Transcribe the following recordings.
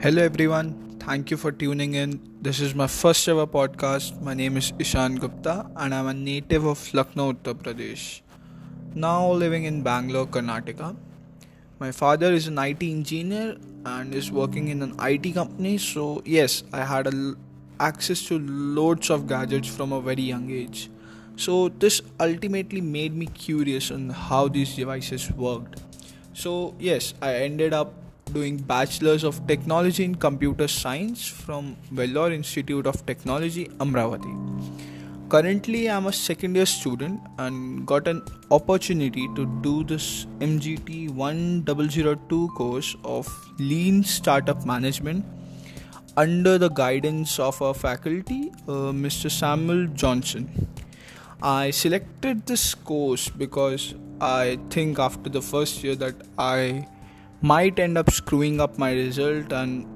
Hello, everyone. Thank you for tuning in. This is my first ever podcast. My name is Ishan Gupta, and I'm a native of Lucknow, Uttar Pradesh. Now living in Bangalore, Karnataka. My father is an IT engineer and is working in an IT company. So yes, I had access to loads of gadgets from a very young age. So this ultimately made me curious on how these devices worked. So yes, I ended up doing bachelor's of technology in computer science from Vellore Institute of Technology, Amravati. Currently, I'm a second year student and got an opportunity to do this MGT 1002 course of Lean Startup Management under the guidance of our faculty, uh, Mr. Samuel Johnson. I selected this course because I think after the first year that I might end up screwing up my result and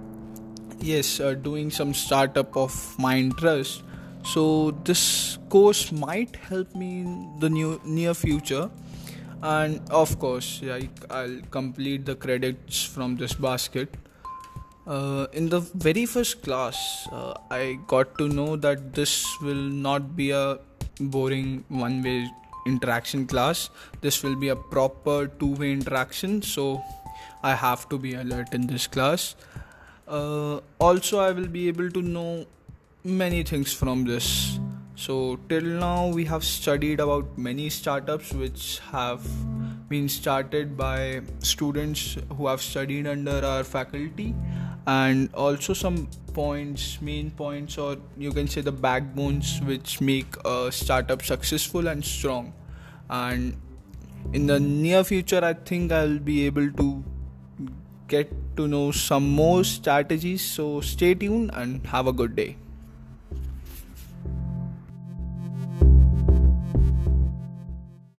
yes uh, doing some startup of my interest. So this course might help me in the new near future. And of course like i'll complete the credits from this basket. Uh, in the very first class uh, i got to know that this will not be a boring one way interaction class. This will be a proper two way interaction. So I have to be alert in this class. Uh, also, I will be able to know many things from this. So, till now, we have studied about many startups which have been started by students who have studied under our faculty, and also some points, main points, or you can say the backbones which make a startup successful and strong. And in the near future, I think I'll be able to get to know some more strategies. So stay tuned and have a good day.